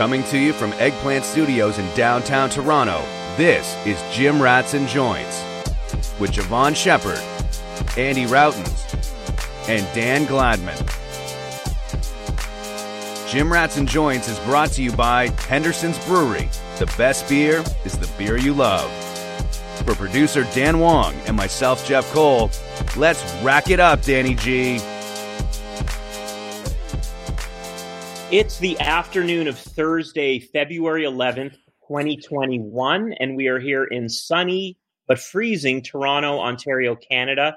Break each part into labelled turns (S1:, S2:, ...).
S1: Coming to you from Eggplant Studios in downtown Toronto, this is Gym Rats and Joints with Jevohn Shepherd, Andy Rautins, and Dan Gladman. Gym Rats and Joints is brought to you by Henderson's Brewery. The best beer is the beer you love. For producer Dan Wong and myself, Jeff Cole, let's rack it up, Danny G.
S2: It's the afternoon of Thursday, February 11th, 2021, and we are here in sunny but freezing Toronto, Ontario, Canada.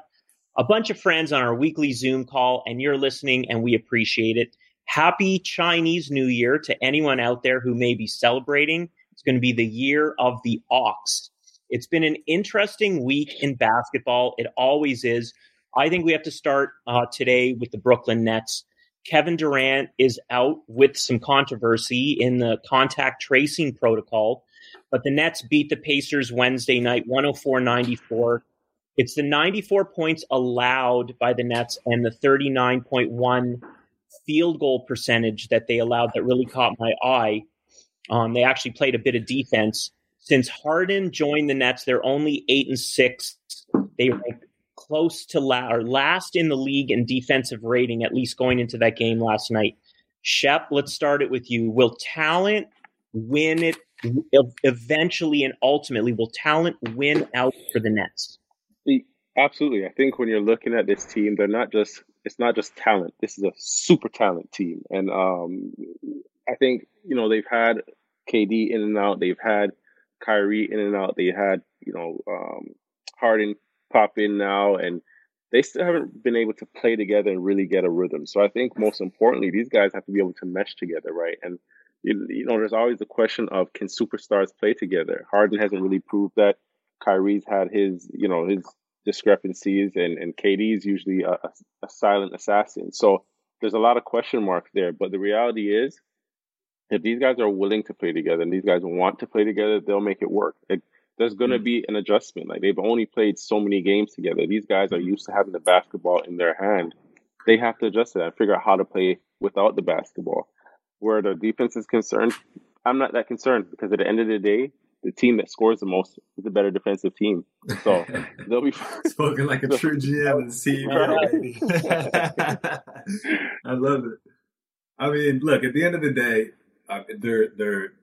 S2: A bunch of friends on our weekly Zoom call, and you're listening, and we appreciate it. Happy Chinese New Year to anyone out there who may be celebrating. It's going to be the year of the ox. It's been an interesting week in basketball. It always is. I think we have to start uh, today with the Brooklyn Nets. Kevin Durant is out with some controversy in the contact tracing protocol, but the Nets beat the Pacers Wednesday night 104 94. It's the 94 points allowed by the Nets and the 39.1 field goal percentage that they allowed that really caught my eye. Um, they actually played a bit of defense. Since Harden joined the Nets, they're only eight and six. They ranked close to la- or last in the league in defensive rating, at least going into that game last night. Shep, let's start it with you. Will talent win it eventually and ultimately? Will talent win out for the Nets?
S3: Absolutely. I think when you're looking at this team, they're not just it's not just talent. This is a super talent team. And um I think, you know, they've had KD in and out, they've had Kyrie in and out, they had, you know, um Harden pop in now and they still haven't been able to play together and really get a rhythm. So I think most importantly, these guys have to be able to mesh together, right? And you, you know, there's always the question of can superstars play together? Harden hasn't really proved that. Kyrie's had his, you know, his discrepancies, and and KD is usually a, a silent assassin. So there's a lot of question marks there. But the reality is, if these guys are willing to play together and these guys want to play together, they'll make it work. It, there's going to mm. be an adjustment. Like they've only played so many games together. These guys are used to having the basketball in their hand. They have to adjust to that and figure out how to play without the basketball. Where the defense is concerned, I'm not that concerned because at the end of the day, the team that scores the most is a better defensive team. So they'll be
S4: spoken like a true GM and CEO. I love it. I mean, look at the end of the day, uh, they're they're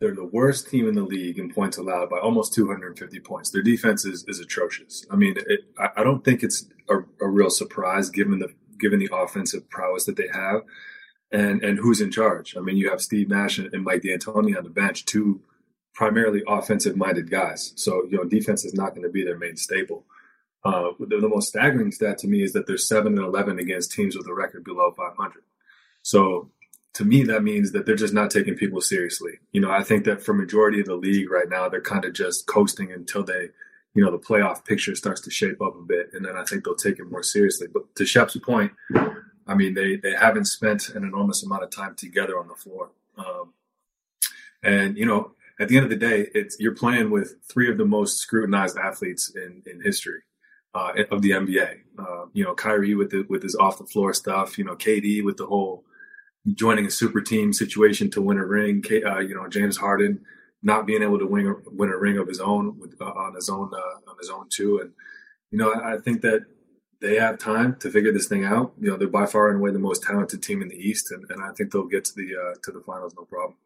S4: they're the worst team in the league in points allowed by almost 250 points. Their defense is, is atrocious. I mean, it, I, don't think it's a, a, real surprise given the given the offensive prowess that they have, and and who's in charge. I mean, you have Steve Nash and, and Mike D'Antoni on the bench, two primarily offensive minded guys. So you know, defense is not going to be their main staple. Uh, the, the most staggering stat to me is that they're seven and 11 against teams with a record below 500. So to me, that means that they're just not taking people seriously. You know, I think that for majority of the league right now, they're kind of just coasting until they, you know, the playoff picture starts to shape up a bit, and then I think they'll take it more seriously. But to Shep's point, I mean, they they haven't spent an enormous amount of time together on the floor, um, and you know, at the end of the day, it's you're playing with three of the most scrutinized athletes in in history. Uh, of the NBA, uh, you know, Kyrie with the, with his off the floor stuff, you know, KD with the whole joining a super team situation to win a ring. Uh, you know, James Harden not being able to win a, win a ring of his own with, uh, on his own uh, on his own too. And you know, I, I, think that they have time to figure this thing out. You know, they're by far and away the most talented team in the East, and, and I think they'll get to the uh, to the finals no problem.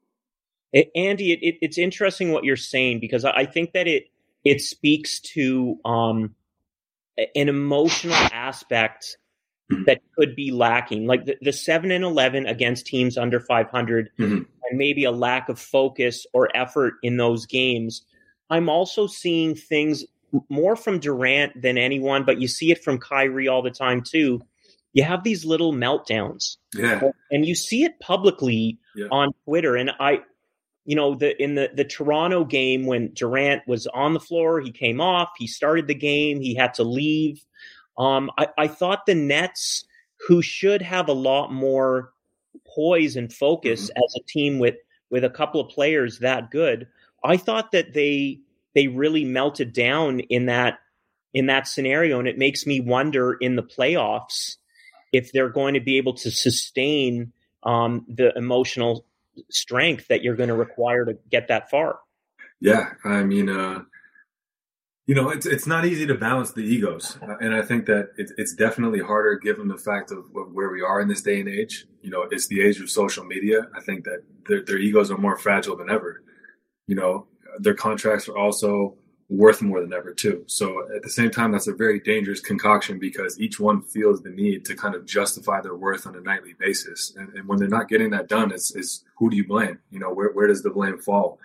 S2: Andy, it, it, it's interesting what you're saying because I think that it it speaks to um, an emotional aspect that could be lacking, like the, the seven and eleven against teams under 500, mm-hmm. and maybe a lack of focus or effort in those games. I'm also seeing things more from Durant than anyone, but you see it from Kyrie all the time too. You have these little meltdowns,
S5: Yeah.
S2: and you see it publicly
S5: Yeah.
S2: on Twitter. And I, you know, the in the the Toronto game when Durant was on the floor, he came off, he started the game, he had to leave. Um, I, I thought the Nets, who should have a lot more poise and focus as a team with with a couple of players that good, I thought that they they really melted down in that in that scenario, and it makes me wonder in the playoffs if they're going to be able to sustain um, the emotional strength that you're going to require to get that far.
S5: Yeah, I mean, uh, you know, it's it's not easy to balance the egos, and I think that it, it's definitely harder given the fact of, of where we are in this day and age. You know, it's the age of social media. I think that their, their egos are more fragile than ever. You know, their contracts are also worth more than ever too. So at the same time, that's a very dangerous concoction because each one feels the need to kind of justify their worth on a nightly basis, and, and when they're not getting that done, it's, it's who do you blame? You know, where where does the blame fall?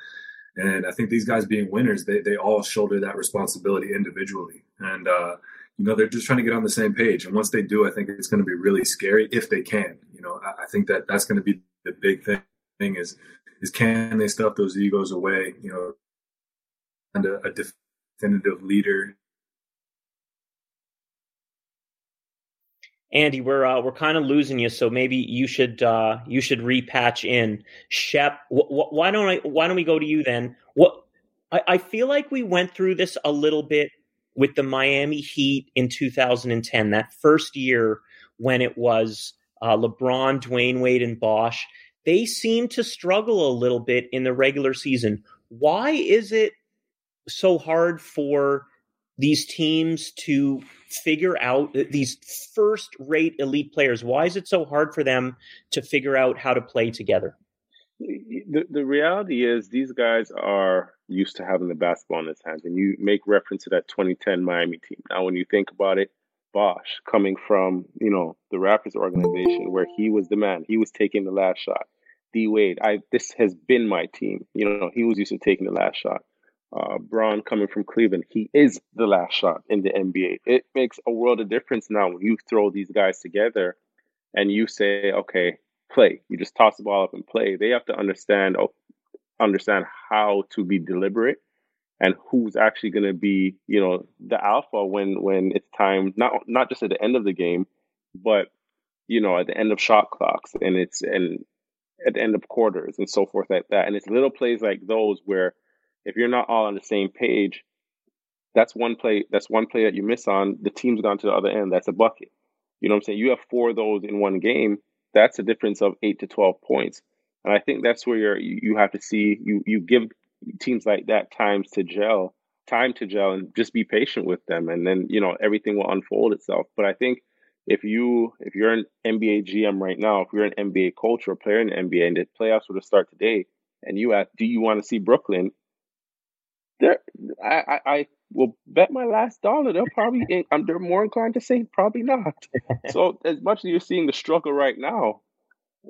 S5: And I think these guys being winners, they, they all shoulder that responsibility individually. And, uh, you know, they're just trying to get on the same page. And once they do, I think it's going to be really scary if they can. You know, I, I think that that's going to be the big thing, thing is, is can they stuff those egos away, you know, and a, a definitive leader
S2: Andy, we're uh, we're kind of losing you, so maybe you should uh, you should repatch in. Shep, wh- wh- why don't I? Why don't we go to you then? What I, I feel like we went through this a little bit with the Miami Heat in 2010, that first year when it was uh, LeBron, Dwyane Wade, and Bosh. They seemed to struggle a little bit in the regular season. Why is it so hard for these teams to figure out these first rate elite players? Why is it so hard for them to figure out how to play together?
S3: The, the reality is these guys are used to having the basketball in his hands, and you make reference to that 2010 Miami team. Now, when you think about it, Bosh coming from you know the Raptors organization where he was the man, he was taking the last shot. D Wade, I this has been my team. You know, he was used to taking the last shot. Uh, Bron coming from Cleveland, he is the last shot in the NBA. It makes a world of difference now when you throw these guys together and you say, okay, play. You just toss the ball up and play. They have to understand oh, understand how to be deliberate and who's actually going to be, you know, the alpha when when it's time. Not not just at the end of the game, but you know, at the end of shot clocks and it's and at the end of quarters and so forth like that. And it's little plays like those where if you're not all on the same page, that's one play. That's one play that you miss on. The team's gone to the other end. That's a bucket. You know what I'm saying? You have four of those in one game. That's a difference of eight to twelve points. And I think that's where you're, you have to see you you give teams like that times to gel, time to gel, and just be patient with them, and then you know everything will unfold itself. But I think if you if you're an NBA GM right now, if you're an NBA coach or player in the NBA, and the playoffs were to start today, and you ask, do you want to see Brooklyn? There, I, I, will bet my last dollar they'll probably eh, I'm they're more inclined to say probably not. so as much as you're seeing the struggle right now,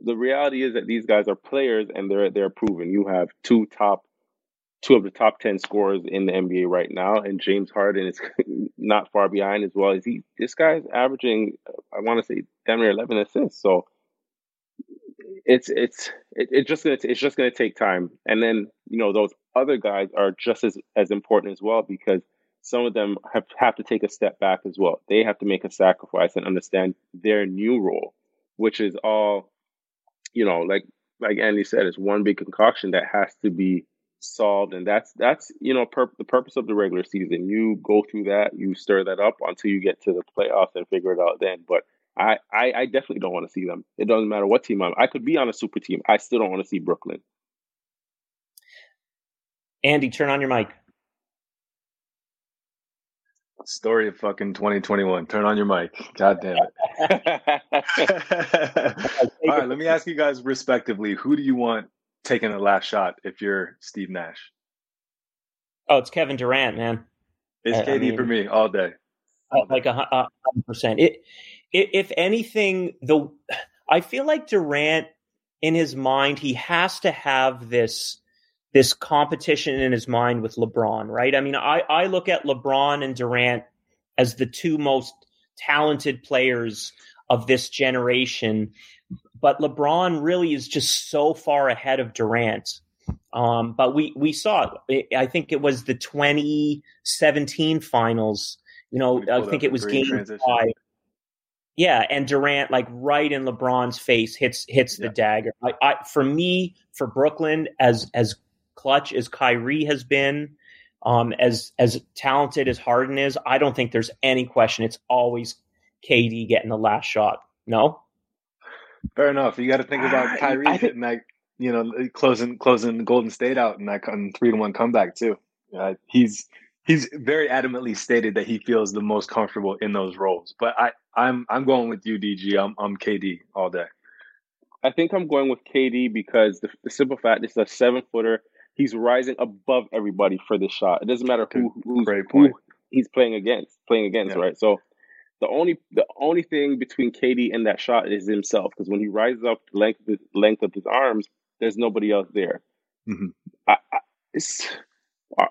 S3: the reality is that these guys are players and they're they're proven. You have two top two of the top ten scorers in the NBA right now, and James Harden is not far behind as well. Is he? This guy's averaging, I want to say, damn near eleven assists. So it's it's it, it's just gonna it's just gonna take time, and then you know those other guys are just as as important as well because some of them have have to take a step back as well. They have to make a sacrifice and understand their new role, which is all, you know, like like Andy said, it's one big concoction that has to be solved, and that's that's you know pur- the purpose of the regular season. You go through that, you stir that up until you get to the playoffs and figure it out then. But I, I, I definitely don't want to see them. It doesn't matter what team I'm. I could be on a super team. I still don't want to see Brooklyn.
S2: Andy, turn on your mic.
S4: Story of fucking 2021. Turn on your mic. God damn it. All right, let me ask you guys respectively who do you want taking the last shot if you're Steve Nash?
S2: Oh, it's Kevin Durant, man.
S4: It's
S2: I- I
S4: KD
S2: mean-
S4: for me all day.
S2: Uh, like a hundred percent. It, i if anything, the I feel like Durant, in his mind, he has to have this this competition in his mind with LeBron, right? I mean, I, I look at LeBron and Durant as the two most talented players of this generation, but LeBron really is just so far ahead of Durant. Um, but we we saw it. I think it was the 2017 finals. You know, I think it was game transition. five. Yeah, and Durant like right in LeBron's face hits hits the yeah. dagger. I, I, for me, for Brooklyn, as as clutch as Kyrie has been, um, as as talented as Harden is, I don't think there's any question. It's always KD getting the last shot. No.
S4: Fair enough. You got to think about Kyrie I, hitting that, you know, closing closing Golden State out in that three to one comeback too. Uh, he's he's very adamantly stated that he feels the most comfortable in those roles. But I I'm I'm going with you, DG. I'm I'm KD all day.
S3: I think I'm going with KD because the, the simple fact is a seven footer he's rising above everybody for this shot. It doesn't matter who who's, who he's playing against, playing against, yeah. right? So the only the only thing between KD and that shot is himself because when he rises up the length the length of his arms, there's nobody else there. Mm-hmm. I, I, it's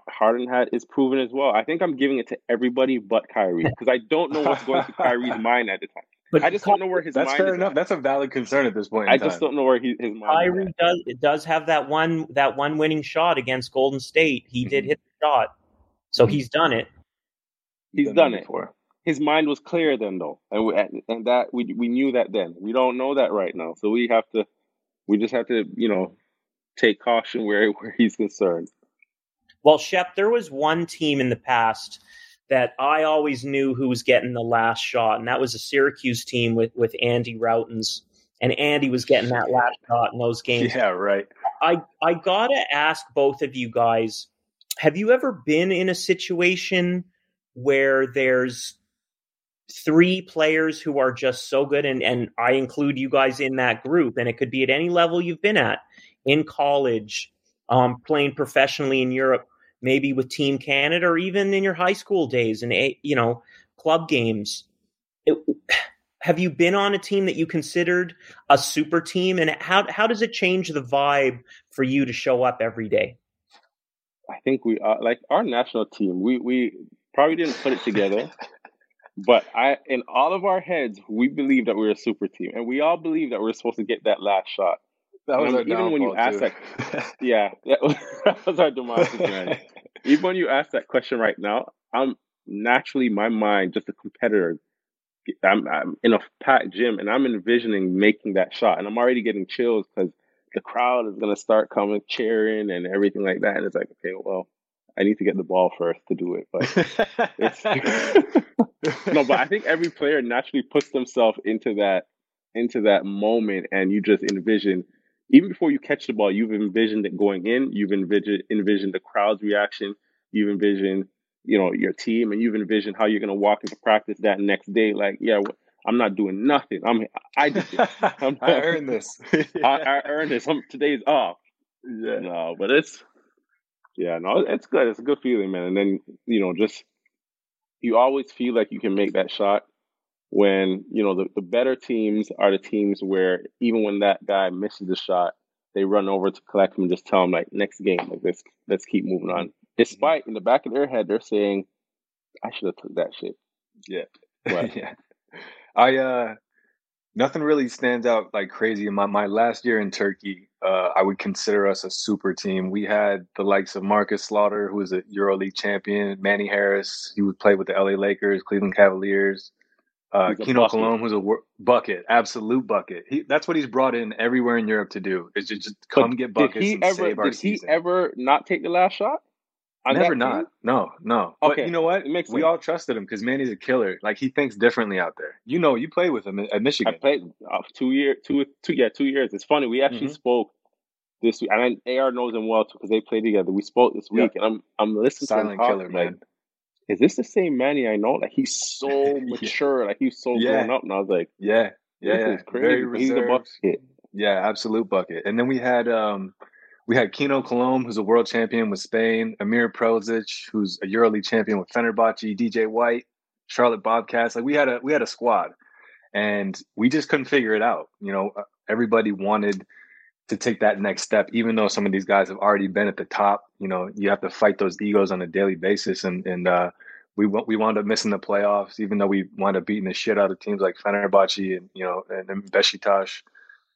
S3: Harden had is proven as well. I think I'm giving it to everybody but Kyrie because I don't know what's going through Kyrie's mind at the time. But I just don't know where his. Mind.
S4: That's fair enough. At. That's a valid concern at this point.
S3: I just don't know where he, his mind. Is.
S2: Kyrie does it does have that one that one winning shot against Golden State. He mm-hmm. did hit the shot, so mm-hmm. he's done it.
S3: He's done, done it. Before. His mind was clear then, though, and we, and that we we knew that then. We don't know that right now, so we have to. We just have to, you know, take caution where where he's concerned.
S2: Well, Shep, there was one team in the past that I always knew who was getting the last shot, and that was a Syracuse team with with Andy Rautins, and Andy was getting that last shot in those games.
S4: Yeah, right.
S2: I I gotta ask both of you guys: Have you ever been in a situation where there's three players who are just so good, and and I include you guys in that group, and it could be at any level you've been at in college, um, playing professionally in Europe maybe with Team Canada or even in your high school days and eh, you know club games. It, have you been on a team that you considered a super team, and how how does it change the vibe for you to show up every day?
S3: I think we are like our national team. We we probably didn't put it together, but I in all of our heads we believe that we're a super team, and we all believe that we're supposed to get that last shot.
S4: That was even when you ask that,
S3: yeah, that was, that was our demise, man. Even when you ask that question right now, I'm naturally my mind just a competitor. I'm, I'm in a packed gym and I'm envisioning making that shot, and I'm already getting chills because the crowd is gonna start coming, cheering, and everything like that. And it's like, okay, well, I need to get the ball first to do it. But it's no, but I think every player naturally puts themselves into that into that moment, and you just envision even before you catch the ball, you've envisioned it going in. You've envisioned envisioned the crowd's reaction. You've envisioned, you know, your team, and you've envisioned how you're going to walk into practice that next day. Like, yeah, I'm not doing nothing. I'm I did
S4: I'm, I earned this.
S3: I, I, earned this. I'm, today's off. Yeah. No, but it's yeah, no, it's good. It's a good feeling, man. And then you know, just you always feel like you can make that shot when you know the, the better teams are the teams where even when that guy misses the shot, they run over to collect him and just tell him like next game, like let's let's keep moving on. Mm-hmm. Despite in the back of their head, they're saying, "I should have took that shit."
S4: Yeah, but, yeah. I uh, nothing really stands out like crazy. In my my last year in Turkey, uh, I would consider us a super team. We had the likes of Marcus Slaughter, who was a EuroLeague champion, Manny Harris, he would play with the LA Lakers, Cleveland Cavaliers. Uh, Quino Colom, who's a wor- bucket, absolute bucket. He, that's what he's brought in everywhere in Europe to do is just, just come but get buckets did he and
S3: ever,
S4: save our
S3: Did
S4: season.
S3: he ever not take the last shot?
S4: Never not. No, no. Okay. But you know what? we sense. all trusted him because Manny's a killer. Like he thinks differently out there. You know, you played with him at Michigan.
S3: I played uh, two years, two, two, yeah, two years. It's funny. We actually mm-hmm. spoke this week, and AR knows him well too because they played together. We spoke this week, yep. and I'm I'm listening
S4: Silent
S3: to
S4: him killer, man
S3: is this the same Manny I know? Like he's so mature, yeah. like he's so yeah. grown up. And I was like,
S4: yeah, yeah, yeah.
S3: crazy. he's a bucket.
S4: Yeah, absolute bucket. And then we had um we had Quino Colom, who's a world champion with Spain, Emir Preldzic, who's a EuroLeague champion with Fenerbahce, DJ White, Charlotte Bobcats. Like we had a we had a squad, and we just couldn't figure it out. You know, uh, everybody wanted to take that next step, even though some of these guys have already been at the top. You know, you have to fight those egos on a daily basis, and and uh, we we wound up missing the playoffs, even though we wound up beating the shit out of teams like Fenerbahce and you know and, Besiktas.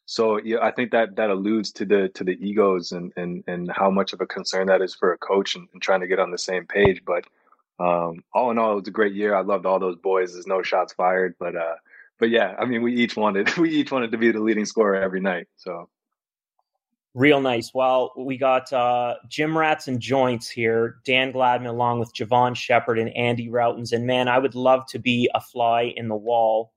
S4: So yeah, I think that that alludes to the to the egos and and and how much of a concern that is for a coach and, and trying to get on the same page. But um, all in all, it was a great year. I loved all those boys. There's no shots fired, but uh, but yeah, I mean, we each wanted we each wanted to be the leading scorer every night. So
S2: real nice. Well, we got uh, Gym Rats and Joints here, Dan Gladman along with Jevohn Shepherd and Andy Rautins. And man, I would love to be a fly in the wall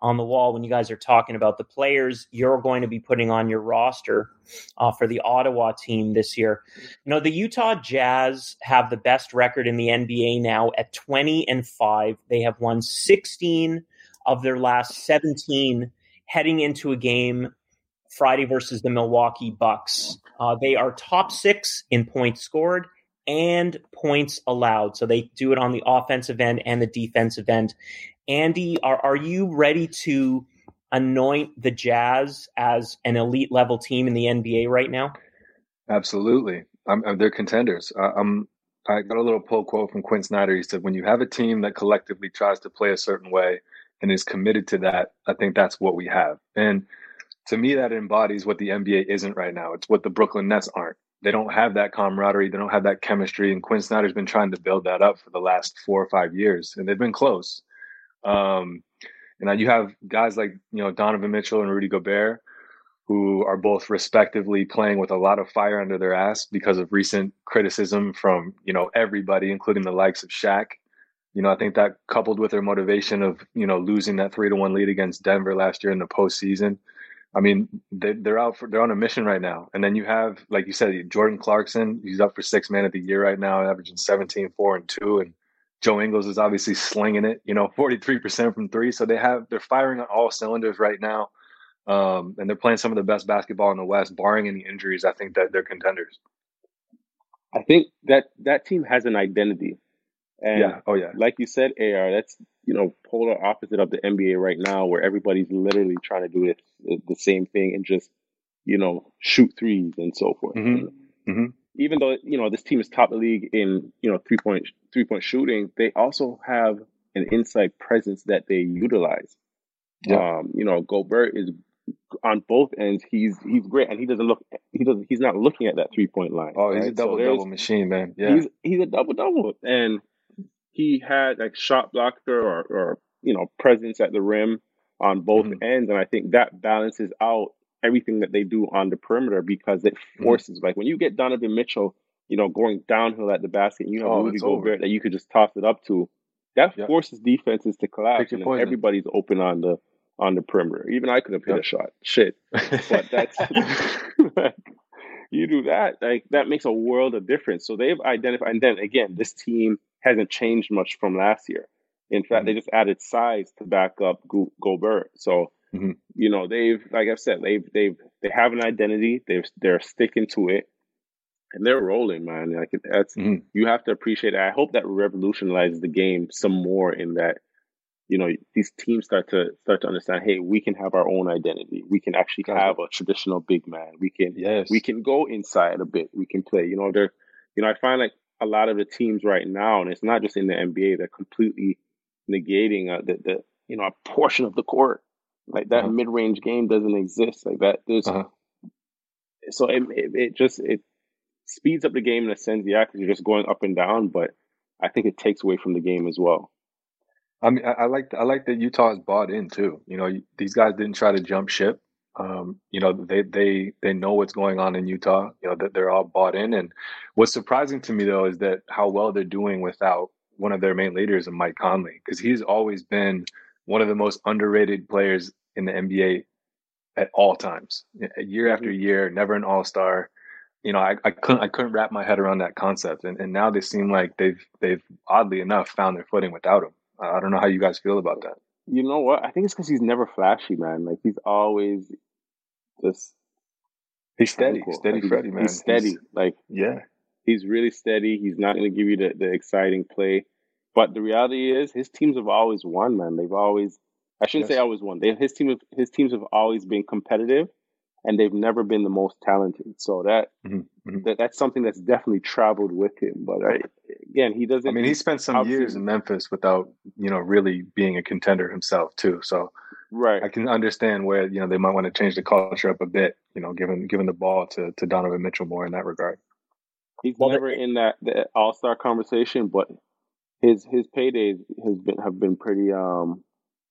S2: on the wall when you guys are talking about the players you're going to be putting on your roster uh, for the Ottawa team this year. You know, the Utah Jazz have the best record in the NBA now at 20 and 5. They have won 16 of their last 17 heading into a game Friday versus the Milwaukee Bucks. Uh, they are top six in points scored and points allowed. So they do it on the offensive end and the defensive end. Andy, are, are you ready to anoint the Jazz as an elite level team in the NBA right now?
S4: Absolutely. I'm, I'm, they're contenders. I'm, I got a little pull quote from Quin Snyder. He said, when you have a team that collectively tries to play a certain way and is committed to that, I think that's what we have. And to me, that embodies what the NBA isn't right now. It's what the Brooklyn Nets aren't. They don't have that camaraderie. They don't have that chemistry. And Quin Snyder's been trying to build that up for the last four or five years, and they've been close. Um, and you have guys like you know Donovan Mitchell and Rudy Gobert, who are both respectively playing with a lot of fire under their ass because of recent criticism from you know everybody, including the likes of Shaq. You know, I think that coupled with their motivation of you know losing that three to one lead against Denver last year in the postseason, I mean, they, are out for they're on a mission right now. And then you have, like you said, Jordan Clarkson. He's up for six man of the year right now, averaging 17, four and two. And Joe Ingles is obviously slinging it. You know, 43 percent from three. So they have they're firing on all cylinders right now. Um, and they're playing some of the best basketball in the West, barring any injuries. I think that they're contenders.
S3: I think that that team has an identity. And
S4: yeah. Oh yeah.
S3: Like you said, AR, that's you know polar opposite of the NBA right now, where everybody's literally trying to do it, the same thing and just you know shoot threes and so forth.
S4: Mm-hmm. Mm-hmm.
S3: Even though you know this team is top of the league in you know three point three point shooting, they also have an inside presence that they utilize. Yeah. Um, you know, Gobert is on both ends. He's he's great, and he doesn't look. He doesn't. He's not looking at that three point line.
S4: Oh, he's right? a double so double machine, man. Yeah,
S3: he's he's a double double, and he had like shot blocker or, or you know presence at the rim on both mm-hmm. ends, and I think that balances out everything that they do on the perimeter because it mm-hmm. forces mm-hmm. like when you get Donovan Mitchell, you know, going downhill at the basket, and you have oh, Rudy Gobert that you could just toss it up to. That forces defenses to collapse, and everybody's open on the on the perimeter. Even I could have hit a shot. Shit, but that's you do that like that makes a world of difference. So they've identified, and then again, this team hasn't changed much from last year. In fact, mm-hmm. they just added size to back up Go- Gobert. So, mm-hmm. you know, they've, like I've said, they've, they've, they have an identity. They've, they're sticking to it, and they're rolling, man. Like that's mm-hmm. you have to appreciate it. I hope that revolutionizes the game some more. In that, you know, these teams start to start to understand. Hey, we can have our own identity. We can actually have a traditional big man. We can,
S4: yes,
S3: we can go inside a bit. We can play. You know, they're, you know, I find like a lot of the teams right now, and it's not just in the NBA, they're completely negating uh, the, the you know a portion of the court. Like that uh-huh. mid range game doesn't exist. Like that, there's uh-huh. so it, it, it just it speeds up the game in a sense, yeah, because you're just going up and down. But I think it takes away from the game as well.
S4: I mean, I, I like I like that Utah is bought in too. You know, these guys didn't try to jump ship. Um, you know, they they they know what's going on in Utah. You know that they're all bought in. And what's surprising to me though is that how well they're doing without one of their main leaders, Mike Conley, because he's always been one of the most underrated players in the NBA at all times, year after mm-hmm. year. Never an All Star. You know, I, I couldn't I couldn't wrap my head around that concept, and, and now they seem like they've they've oddly enough found their footing without him. I don't know how you guys feel about that.
S3: You know what? I think it's because he's never flashy, man. Like he's always just
S4: he's steady, steady
S3: like,
S4: Freddie, man.
S3: He's steady. He's, like
S4: yeah,
S3: he's really steady. He's not going to give you the, the exciting play. But the reality is, his teams have always won, man. They've always, I shouldn't yes. say always won. They, his team, his teams have always been competitive, and they've never been the most talented. So that,
S4: mm-hmm.
S3: that that's something that's definitely traveled with him. But I, again, he doesn't.
S4: I mean, he spent some years in Memphis without you know really being a contender himself too. So
S3: right,
S4: I can understand where you know they might want to change the culture up a bit. You know, giving giving the ball to to Donovan Mitchell more in that regard.
S3: He's well, never in that, that All Star conversation, but his his paydays has been have been pretty. um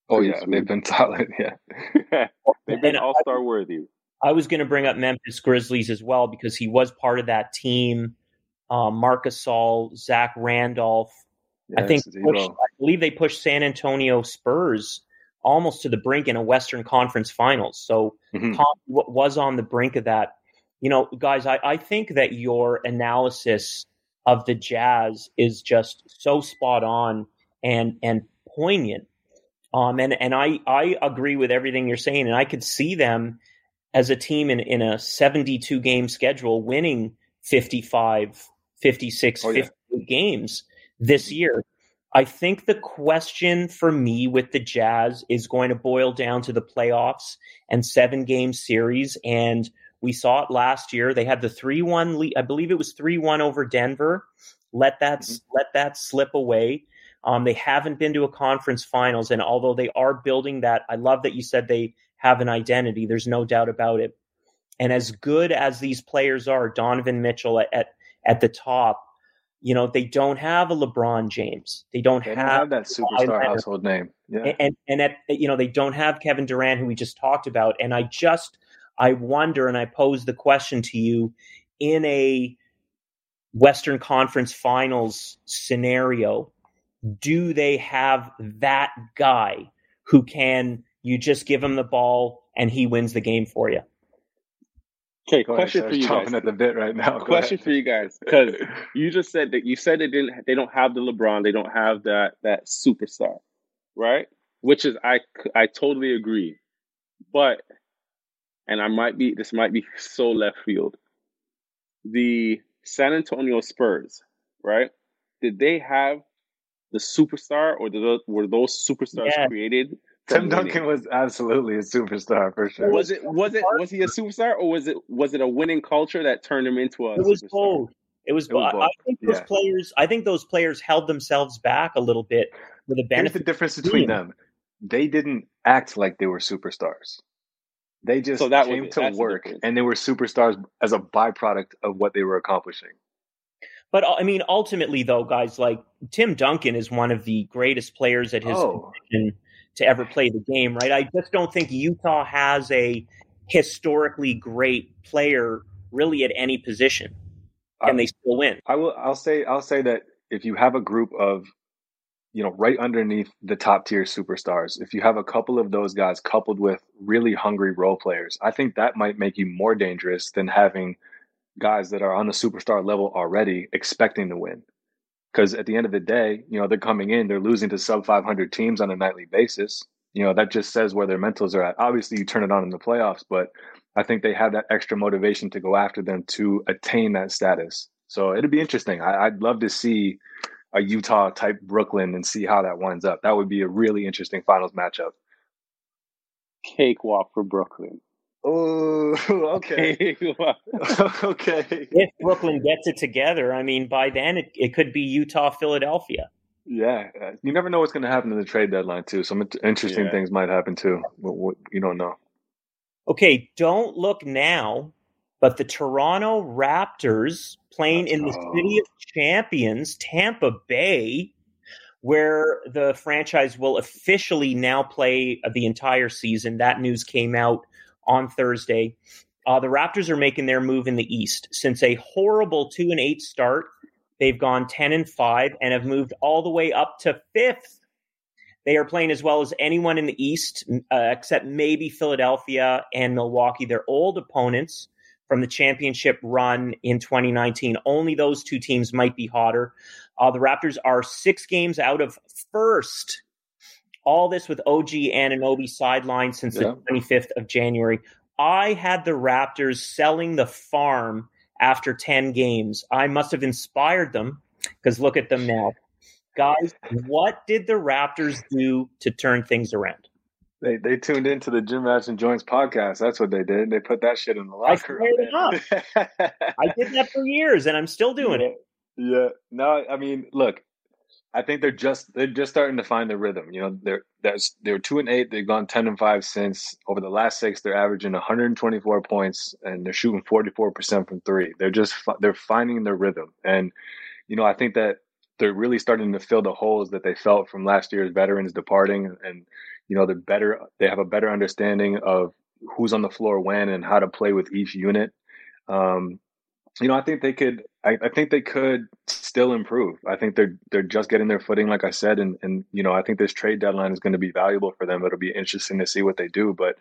S4: Oh yeah, sweet. they've been solid. Yeah,
S3: they've been All Star worthy.
S2: I was going to bring up Memphis Grizzlies as well because he was part of that team. Um, Marc Gasol, Zach Randolph. I think pushed, I believe they pushed San Antonio Spurs almost to the brink in a Western Conference Finals. So mm-hmm. Tom was on the brink of that. You know, guys, I, I think that your analysis of the Jazz is just so spot on and and poignant. Um, and and I I agree with everything you're saying, and I could see them as a team in, in a 72 game schedule winning 55, 56, oh, yeah. 50 games this year. I think the question for me with the Jazz is going to boil down to the playoffs and seven game series. And we saw it last year. They had the 3 1 lead. I believe it was 3 1 over Denver. Let that, mm-hmm. let that slip away. Um, they haven't been to a conference finals. And although they are building that, I love that you said they have an identity. There's no doubt about it. And as good as these players are, Donovan Mitchell at, at, at the top, you know, they don't have a LeBron James. They don't,
S4: they
S2: have,
S4: have, that superstar household name.
S2: Yeah. And, and at, you know, they don't have Kevin Durant, who we just talked about. And I just, I wonder, and I pose the question to you in a Western Conference Finals scenario, do they have that guy who can you just give him the ball and he wins the game for you.
S3: Okay, Go question ahead, for you guys.
S4: at the bit right now.
S3: Go question ahead. for you guys because you just said that you said they didn't. They don't have the LeBron. They don't have that that superstar, right? Which is I I totally agree, but and I might be this might be so left field. The San Antonio Spurs, right? Did they have the superstar, or did, were those superstars yeah. created
S4: Tim Duncan was absolutely a superstar for sure.
S3: Was it was it was he a superstar or was it was it a winning culture that turned him into a
S2: It was
S3: superstar?
S2: both. It was, it was both. I think those yeah. players I think those players held themselves back a little bit for the benefit.
S4: Here's the difference between them. They didn't act like they were superstars. They just so that came to work and they were superstars as a byproduct of what they were accomplishing.
S2: But uh, I mean, ultimately, though, guys, like Tim Duncan is one of the greatest players at his oh. position to ever play the game, right? I just don't think Utah has a historically great player really at any position, and I, they still win.
S4: I will. I'll say. I'll say that if you have a group of, you know, right underneath the top tier superstars, if you have a couple of those guys coupled with really hungry role players, I think that might make you more dangerous than having guys that are on the superstar level already expecting to win because at the end of the day, you know, they're coming in, they're losing to sub 500 teams on a nightly basis. You know, that just says where their mentals are at. Obviously, you turn it on in the playoffs, but I think they have that extra motivation to go after them to attain that status. So it'd be interesting. I, would love to see a Utah type Brooklyn and see how that winds up. That would be a really interesting finals matchup.
S3: Cakewalk for Brooklyn.
S4: Oh, okay. okay.
S2: If Brooklyn gets it together, I mean, by then it, it could be Utah, Philadelphia.
S4: Yeah, uh, you never know what's going to happen in the trade deadline too. Some interesting yeah. things might happen too. What, what, you don't know.
S2: Okay, don't look now, but the Toronto Raptors playing in the City of Champions, Tampa Bay, where the franchise will officially now play the entire season. That news came out on Thursday. Uh, the Raptors are making their move in the East since a horrible two and eight start. They've gone ten and five and have moved all the way up to fifth. They are playing as well as anyone in the East, uh, except maybe Philadelphia and Milwaukee. They're old opponents from the championship run in 2019. Only those two teams might be hotter. Uh, the Raptors are six games out of first all this with OG Anunoby sidelined since yeah. the 25th of January. I had the Raptors selling the farm after 10 games. I must have inspired them because look at them now. Guys, what did the Raptors do to turn things around?
S4: They they tuned into the Gym Rats and Joints podcast. That's what they did. They put that shit in the locker room.
S2: I did that for years, and I'm still doing
S4: yeah.
S2: it.
S4: Yeah. No, I mean, look, I think they're just they're just starting to find their rhythm. You know, they're that's they're two and eight. They've gone ten and five since. Over the last six, they're averaging 124 points and they're shooting 44 percent from three. They're just they're finding their rhythm, and you know, I think that they're really starting to fill the holes that they felt from last year's veterans departing, and you know, they're better. They have a better understanding of who's on the floor when and how to play with each unit. Um, you know, I think they could. I, I, think they could still improve. I think they're they're just getting their footing, like I said, and and you know, I think this trade deadline is going to be valuable for them. It'll be interesting to see what they do, but.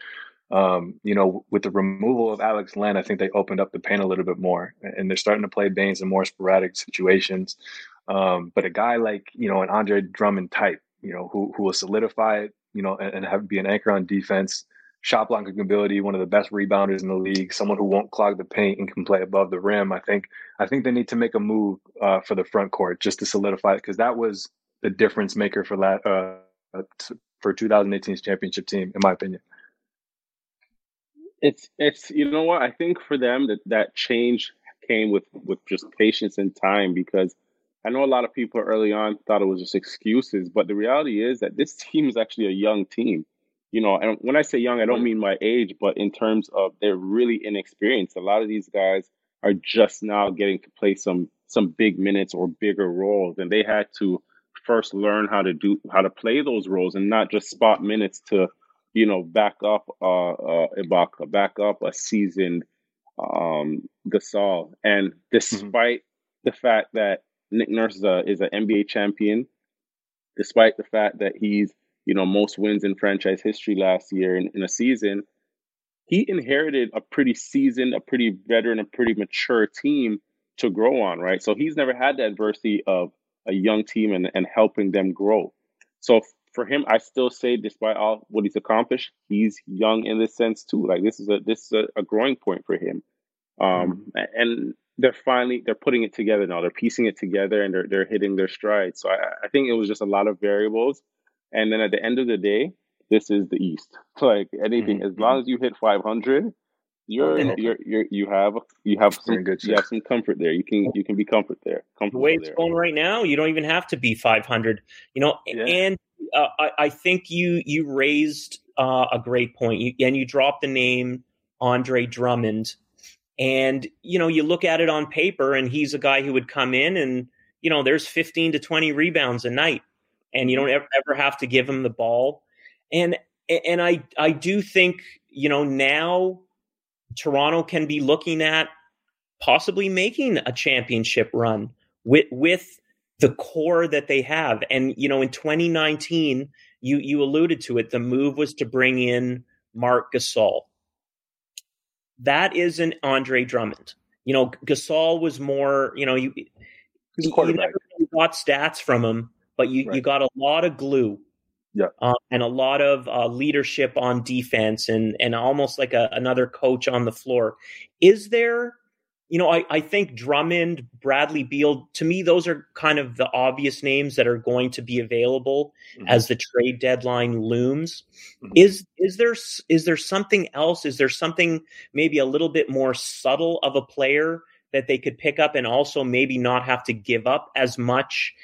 S4: Um, you know, with the removal of Alex Len, I think they opened up the paint a little bit more, and they're starting to play Baynes in more sporadic situations. Um, but a guy like you know an Andre Drummond type, you know, who who will solidify it, you know, and, and have be an anchor on defense shot blocking ability, one of the best rebounders in the league, someone who won't clog the paint and can play above the rim. I think I think they need to make a move uh, for the front court just to solidify it because that was the difference maker for that uh, for 2018's championship team, in my opinion.
S3: It's it's you know what I think for them that that change came with with just patience and time because I know a lot of people early on thought it was just excuses, but the reality is that this team is actually a young team you know, and when I say young, I don't mean my age, but in terms of they're really inexperienced. A lot of these guys are just now getting to play some some big minutes or bigger roles, and they had to first learn how to do how to play those roles and not just spot minutes to, you know, back up uh, uh Ibaka, back up a seasoned um Gasol. And mm-hmm. despite mm-hmm. the fact that Nick Nurse is, a, is an NBA champion, despite the fact that he's you know, most wins in franchise history last year in, in a season, he inherited a pretty seasoned, a pretty veteran, a pretty mature team to grow on, right? So he's never had the adversity of a young team and, and helping them grow. So for him, I still say, despite all what he's accomplished, he's young in this sense too. Like this is a this is a, a growing point for him. Um, mm-hmm. and they're finally they're putting it together now. They're piecing it together and they're they're hitting their stride. So I, I think it was just a lot of variables and then at the end of the day, this is the East. Like anything, mm-hmm. as long as you hit 500, you're you're, you're you have you have some good you have some comfort there. You can you can be comfort there.
S2: The way it's there. going right now, you don't even have to be 500. You know, yeah. and uh, I, I think you you raised uh, a great point. You, and you dropped the name Andre Drummond, and you know you look at it on paper, and he's a guy who would come in and you know there's 15 to 20 rebounds a night and you don't ever, ever have to give him the ball. And and I I do think you know now Toronto can be looking at possibly making a championship run with with the core that they have. And you know, in 2019, you you alluded to it. The move was to bring in Marc Gasol. That isn't Andre Drummond. You know, Gasol was more. You know, you, you never got stats from him, but you, right. you got a lot of glue
S4: yeah.
S2: Uh, and a lot of uh, leadership on defense and, and almost like a, another coach on the floor. Is there, you know, I, I think Drummond, Bradley Beal, to me, those are kind of the obvious names that are going to be available mm-hmm. as the trade deadline looms. Mm-hmm. Is is there is there something else? Is there something maybe a little bit more subtle of a player that they could pick up and also maybe not have to give up as much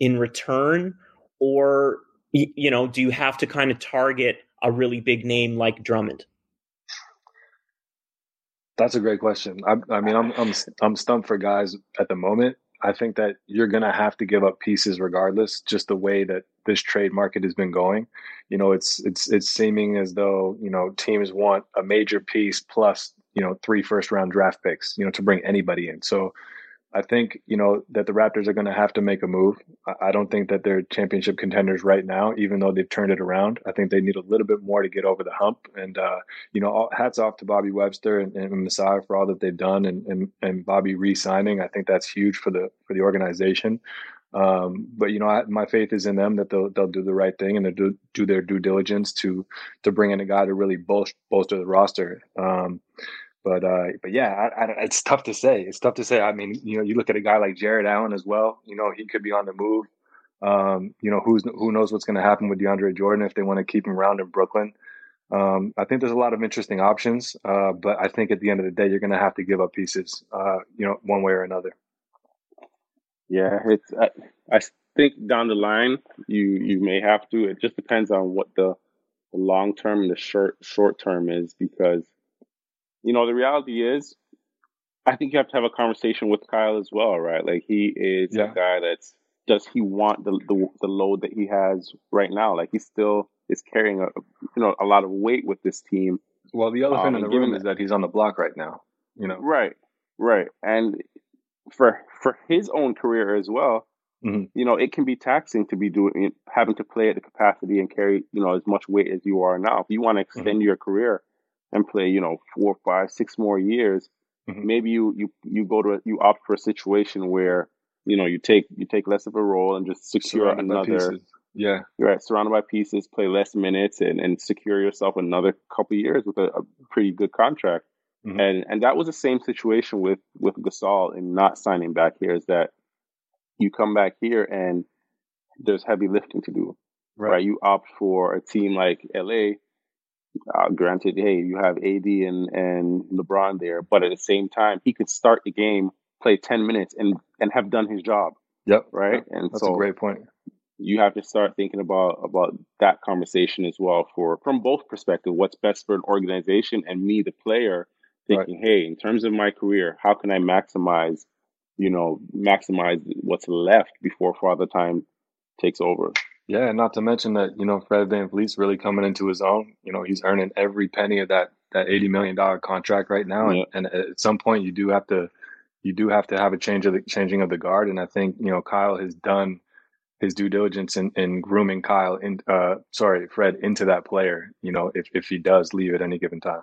S2: in return or you know do you have to kind of target a really big name like Drummond?
S4: That's a great question. I, I mean I'm, I'm I'm stumped for guys at the moment. I think that you're going to have to give up pieces regardless just the way that this trade market has been going. You know it's it's it's seeming as though you know teams want a major piece plus you know three first round draft picks you know to bring anybody in. So I think you know that the Raptors are going to have to make a move. I don't think that they're championship contenders right now, even though they've turned it around. I think they need a little bit more to get over the hump. And uh, you know, hats off to Bobby Webster and, and Masai for all that they've done, and, and, and Bobby re-signing. I think that's huge for the for the organization. Um, but you know, I, my faith is in them that they'll they'll do the right thing and they'll do, do their due diligence to to bring in a guy to really bolster, bolster the roster. Um, but uh, but yeah, I, I, it's tough to say. It's tough to say. I mean, you know, you look at a guy like Jarrett Allen as well. You know, he could be on the move. Um, you know, who's who knows what's going to happen with DeAndre Jordan if they want to keep him around in Brooklyn. Um, I think there's a lot of interesting options, uh, but I think at the end of the day, you're going to have to give up pieces, uh, you know, one way or another.
S3: Yeah, it's. I, I think down the line, you you may have to. It just depends on what the, the long term and the short short term is, because you know the reality is, I think you have to have a conversation with Kyle as well, right? Like he is yeah. a guy that's does he want the, the the load that he has right now? Like he still is carrying a you know a lot of weight with this team.
S4: Well, the elephant um, in the room is that he's on the block right now. You know,
S3: right, right, and for for his own career as well. Mm-hmm. You know, it can be taxing to be doing having to play at the capacity and carry you know as much weight as you are now. If you want to extend mm-hmm. your career and play, you know, four, five, six more years, mm-hmm. maybe you you you go to a, you opt for a situation where you know you take you take less of a role and just secure Surrounded another.
S4: Yeah,
S3: you're right. Surrounded by pieces, play less minutes, and, and secure yourself another couple years with a, a pretty good contract. Mm-hmm. And and that was the same situation with with Gasol and not signing back here. Is that you come back here and there's heavy lifting to do, right? right? You opt for a team like LA. Uh, granted, hey, you have AD and and LeBron there, but at the same time, he could start the game, play ten minutes, and and have done his job.
S4: Yep.
S3: Right.
S4: Yep.
S3: And
S4: that's
S3: so
S4: a great point.
S3: You have to start thinking about about that conversation as well for from both perspectives. What's best for an organization and me, the player, thinking, right. hey, in terms of my career, how can I maximize, you know, maximize what's left before Father Time takes over?
S4: Yeah, and not to mention that, you know, Fred Van VanVleet's really coming into his own. You know, he's earning every penny of that that eighty million dollar contract right now. Yeah. And, and at some point you do have to you do have to have a change of the changing of the guard. And I think, you know, Kyle has done his due diligence in, in grooming Kyle in uh sorry, Fred into that player, you know, if, if he does leave at any given time.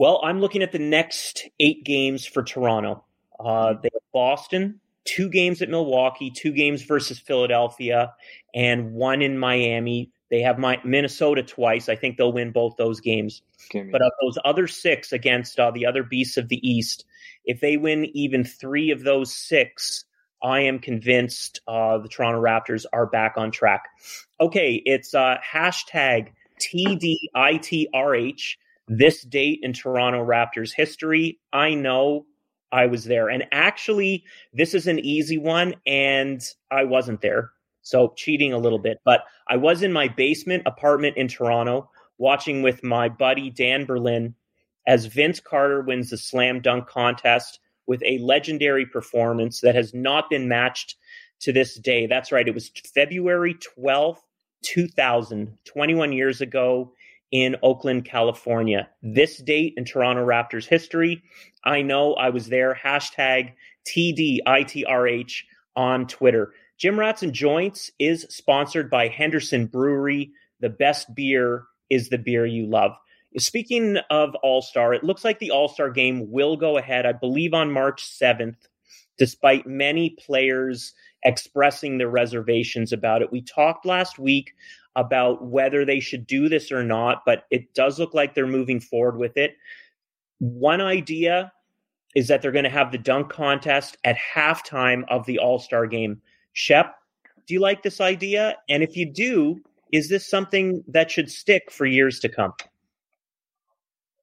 S2: Well, I'm looking at the next 8 games for Toronto. Uh, they have Boston, two games at Milwaukee, two games versus Philadelphia, and one in Miami. They have my Minnesota twice. I think they'll win both those games. But of those other six against uh, the other beasts of the East, if they win even three of those six, I am convinced uh, the Toronto Raptors are back on track. Okay, it's uh, hashtag TDITRH, this date in Toronto Raptors history. I know I was there. And actually, this is an easy one, and I wasn't there. So cheating a little bit. But I was in my basement apartment in Toronto watching with my buddy Dan Berlin as Vince Carter wins the slam dunk contest with a legendary performance that has not been matched to this day. That's right. It was February 12th, 2000, 21 years ago in Oakland, California. This date in Toronto Raptors history. I know I was there. Hashtag TDITRH on Twitter. Gym Rats and Joints is sponsored by Henderson Brewery. The best beer is the beer you love. Speaking of All Star, it looks like the All Star game will go ahead, I believe, on March 7th, despite many players expressing their reservations about it. We talked last week about whether they should do this or not, but it does look like they're moving forward with it. One idea is that they're going to have the dunk contest at halftime of the All Star game. Shep, do you like this idea? And if you do, is this something that should stick for years to come?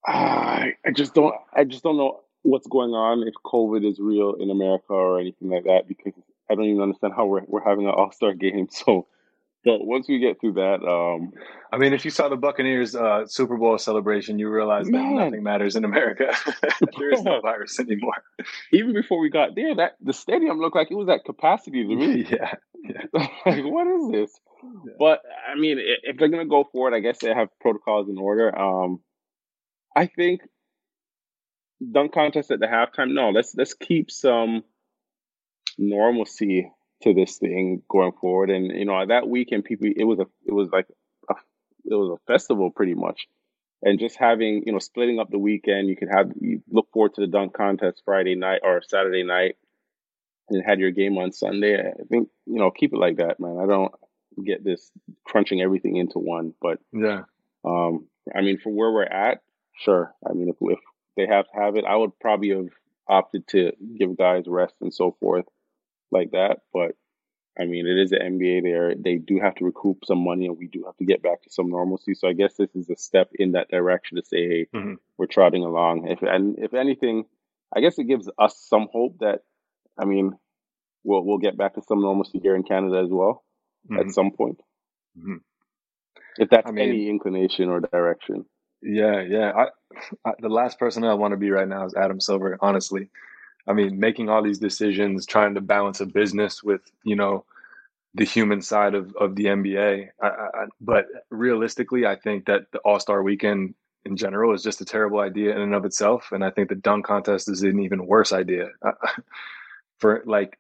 S3: Ah, I just don't. I just don't know what's going on if COVID is real in America or anything like that because I don't even understand how we're we're having an All Star game. So but once we get through that, um,
S4: I mean, if you saw the Buccaneers uh, Super Bowl celebration, you realize man. that nothing matters in America. there is no virus anymore.
S3: Even before we got there, that the stadium looked like it was at capacity to me.
S4: yeah, yeah.
S3: like what is this? Yeah. But I mean, if they're gonna go for it, I guess they have protocols in order. Um, I think dunk contest at the halftime. No, let's let's keep some normalcy to this thing going forward. And you know, that weekend, people, it was a, it was like, a, it was a festival pretty much. And just having, you know, splitting up the weekend, you could have you look forward to the dunk contest Friday night or Saturday night, and had your game on Sunday. I think you know, keep it like that, man. I don't get this crunching everything into one, but
S4: yeah.
S3: Um, I mean, for where we're at, sure. I mean, if if they have to have it, I would probably have opted to give guys rest and so forth like that. But I mean, it is the NBA. There, they do have to recoup some money, and we do have to get back to some normalcy. So I guess this is a step in that direction to say, hey, mm-hmm. we're trotting along. If and if anything, I guess it gives us some hope that, I mean, we'll we'll get back to some normalcy here in Canada as well mm-hmm. at some point. Mm-hmm. If that's I mean, any inclination or direction.
S4: Yeah, yeah. I, I, the last person I want to be right now is Adam Silver. Honestly, I mean, making all these decisions, trying to balance a business with, you know, the human side of, of the NBA. I, I, but realistically, I think that the All Star weekend in general is just a terrible idea in and of itself. And I think the dunk contest is an even worse idea. For like,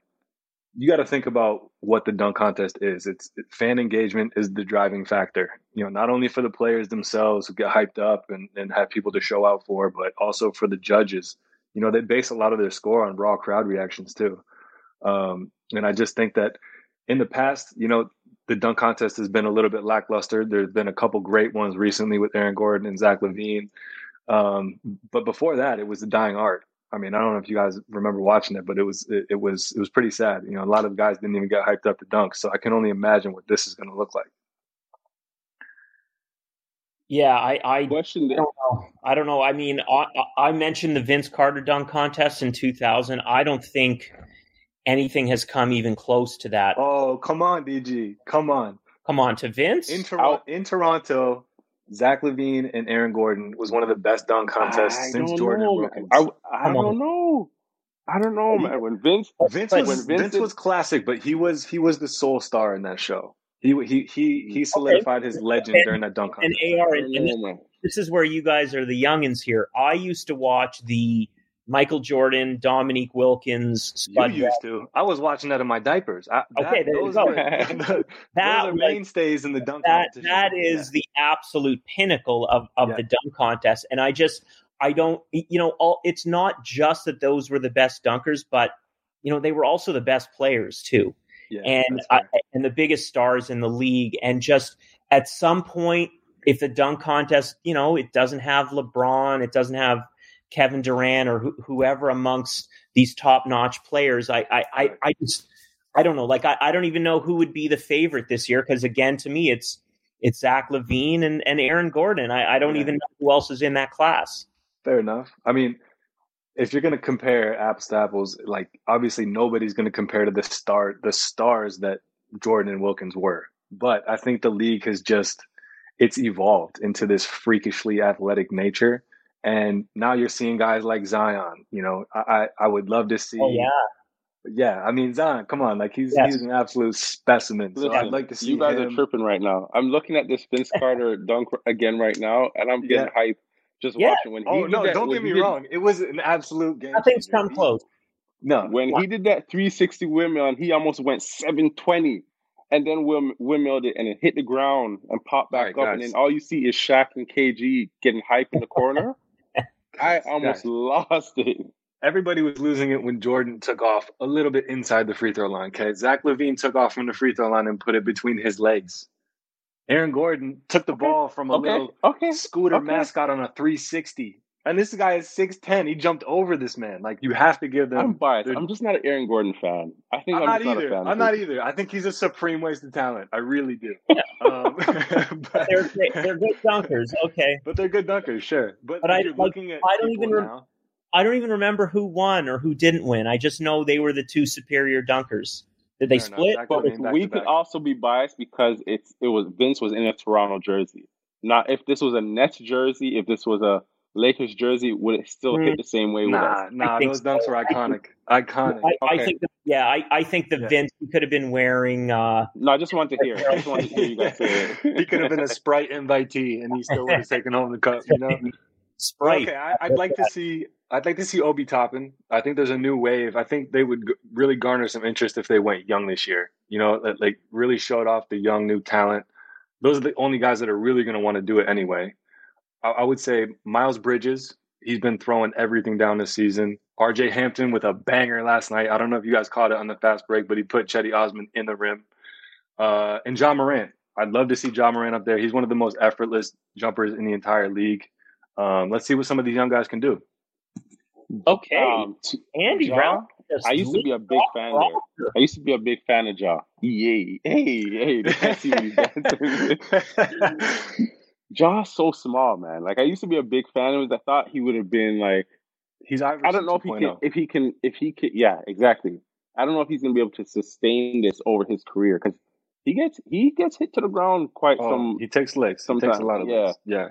S4: you got to think about what the dunk contest is. It's it, fan engagement is the driving factor. You know, not only for the players themselves who get hyped up and, and have people to show out for, but also for the judges you know, they base a lot of their score on raw crowd reactions too. Um, and I just think that in the past, you know, the dunk contest has been a little bit lackluster. There's been a couple great ones recently with Aaron Gordon and Zach LaVine. Um, but before that, it was the dying art. I mean, I don't know if you guys remember watching it, but it was it, it was it was pretty sad. You know, a lot of guys didn't even get hyped up to dunk. So I can only imagine what this is going to look like.
S2: Yeah, I, I question. I don't know. I don't know. I mean, I, I mentioned the Vince Carter dunk contest in 2000. I don't think anything has come even close to that.
S4: Oh, come on, DG. Come on.
S2: Come on to Vince.
S4: In, Tor- in Toronto, Zach LaVine and Aaron Gordon was one of the best dunk contests I since Jordan know.
S3: and I, I don't know. I don't know, man. When Vince,
S4: Vince was, when Vince, Vince was classic, but he was he was the sole star in that show. He he he he solidified okay. his legend during that dunk
S2: contest. And AR, and, and this is where you guys are the youngins here. I used to watch the Michael Jordan, Dominique Wilkins.
S4: Spud you used to. I was watching that in my diapers. I, that,
S2: okay, there you go. the,
S4: that those are mainstays in the dunk
S2: that, That is yeah. the absolute pinnacle of, of yeah. the dunk contest. And I just, I don't, you know, all, it's not just that those were the best dunkers, but, you know, they were also the best players too yeah, and I, and the biggest stars in the league. And just at some point, if the dunk contest, you know, it doesn't have LeBron, it doesn't have Kevin Durant or wh- whoever amongst these top notch players, I, I, I, I, just, I don't know. Like, I, I don't even know who would be the favorite this year. Cause again, to me, it's, it's Zach LaVine and, and Aaron Gordon. I, I don't yeah. even know who else is in that class.
S4: Fair enough. I mean, if you're gonna compare apples to apples, like obviously nobody's gonna compare to the star the stars that Jordan and Wilkins were. But I think the league has just it's evolved into this freakishly athletic nature. And now you're seeing guys like Zion. You know, I I would love to see.
S2: Oh, yeah.
S4: Yeah, I mean Zion, come on, like he's yes. he's an absolute specimen. So Listen, I'd like to see.
S3: You guys
S4: him.
S3: are tripping right now. I'm looking at this Vince Carter dunk again right now, and I'm getting yeah. hyped just yeah. watching when he.
S4: Oh no! That, don't get me did, wrong. It was an absolute game.
S2: Nothing's come close.
S3: No, when he did that 360 windmill, and he almost went 720, and then windmilled it and it hit the ground and popped back right, up, guys. and then all you see is Shaq and KG getting hype in the corner. I almost lost it.
S4: Everybody was losing it when Jordan took off a little bit inside the free throw line. Okay, Zach LaVine took off from the free throw line and put it between his legs. Aaron Gordon took the okay. ball from a okay. little okay. scooter mascot on a 360. And this guy is 6'10. He jumped over this man. Like, you have to give them.
S3: I'm biased. I'm just not an Aaron Gordon fan. I think I'm, I'm not
S4: either.
S3: Not
S4: I'm not either. I think he's a supreme waste of talent. I really do. um,
S2: but, they're, they're good dunkers. Okay.
S4: But they're good dunkers, sure. But, but I, like,
S2: I don't even. Rem- I don't even remember who won or who didn't win. I just know they were the two superior dunkers. Did they split?
S3: But we could also be biased because it's it was Vince was in a Toronto jersey. Not if this was a Nets jersey, if this was a Lakers jersey, would it still mm. hit the same way?
S4: Nah, nah, those dunks so. were iconic. iconic.
S2: I, okay. I, think, the, yeah, I, I think the yeah. Vince could have been wearing. Uh,
S3: no, I just wanted to hear. I just wanted to hear you guys say
S4: it. he could have been a Sprite invitee, and he still would have taken home the cup. You know.
S2: Sprite.
S4: Okay, I, would like to see. I'd like to see Obi Toppin. I think there's a new wave. I think they would g- really garner some interest if they went young this year. You know, like really showed off the young new talent. Those are the only guys that are really going to want to do it anyway. I, I would say Miles Bridges. He's been throwing everything down this season. RJ Hampton with a banger last night. I don't know if you guys caught it on the fast break, but he put Cedi Osman in the rim. Uh, and Ja Morant. I'd love to see Ja Morant up there. He's one of the most effortless jumpers in the entire league. Um, let's see what some of these young guys can do.
S2: Okay, um, Andy
S3: ja, Brown. I used to be a big fan. There. I used to be a big fan of Ja. Yay! Hey, hey! Ja's so small, man. Like I used to be a big fan of his. I thought he would have been like
S4: he's. I
S3: don't know if he can. If he can. If he can. Yeah, exactly. I don't know if he's going to be able to sustain this over his career because he gets he gets hit to the ground quite
S4: oh,
S3: some.
S4: He takes legs. Sometimes. He takes a lot of
S3: yeah.
S4: licks. Yeah.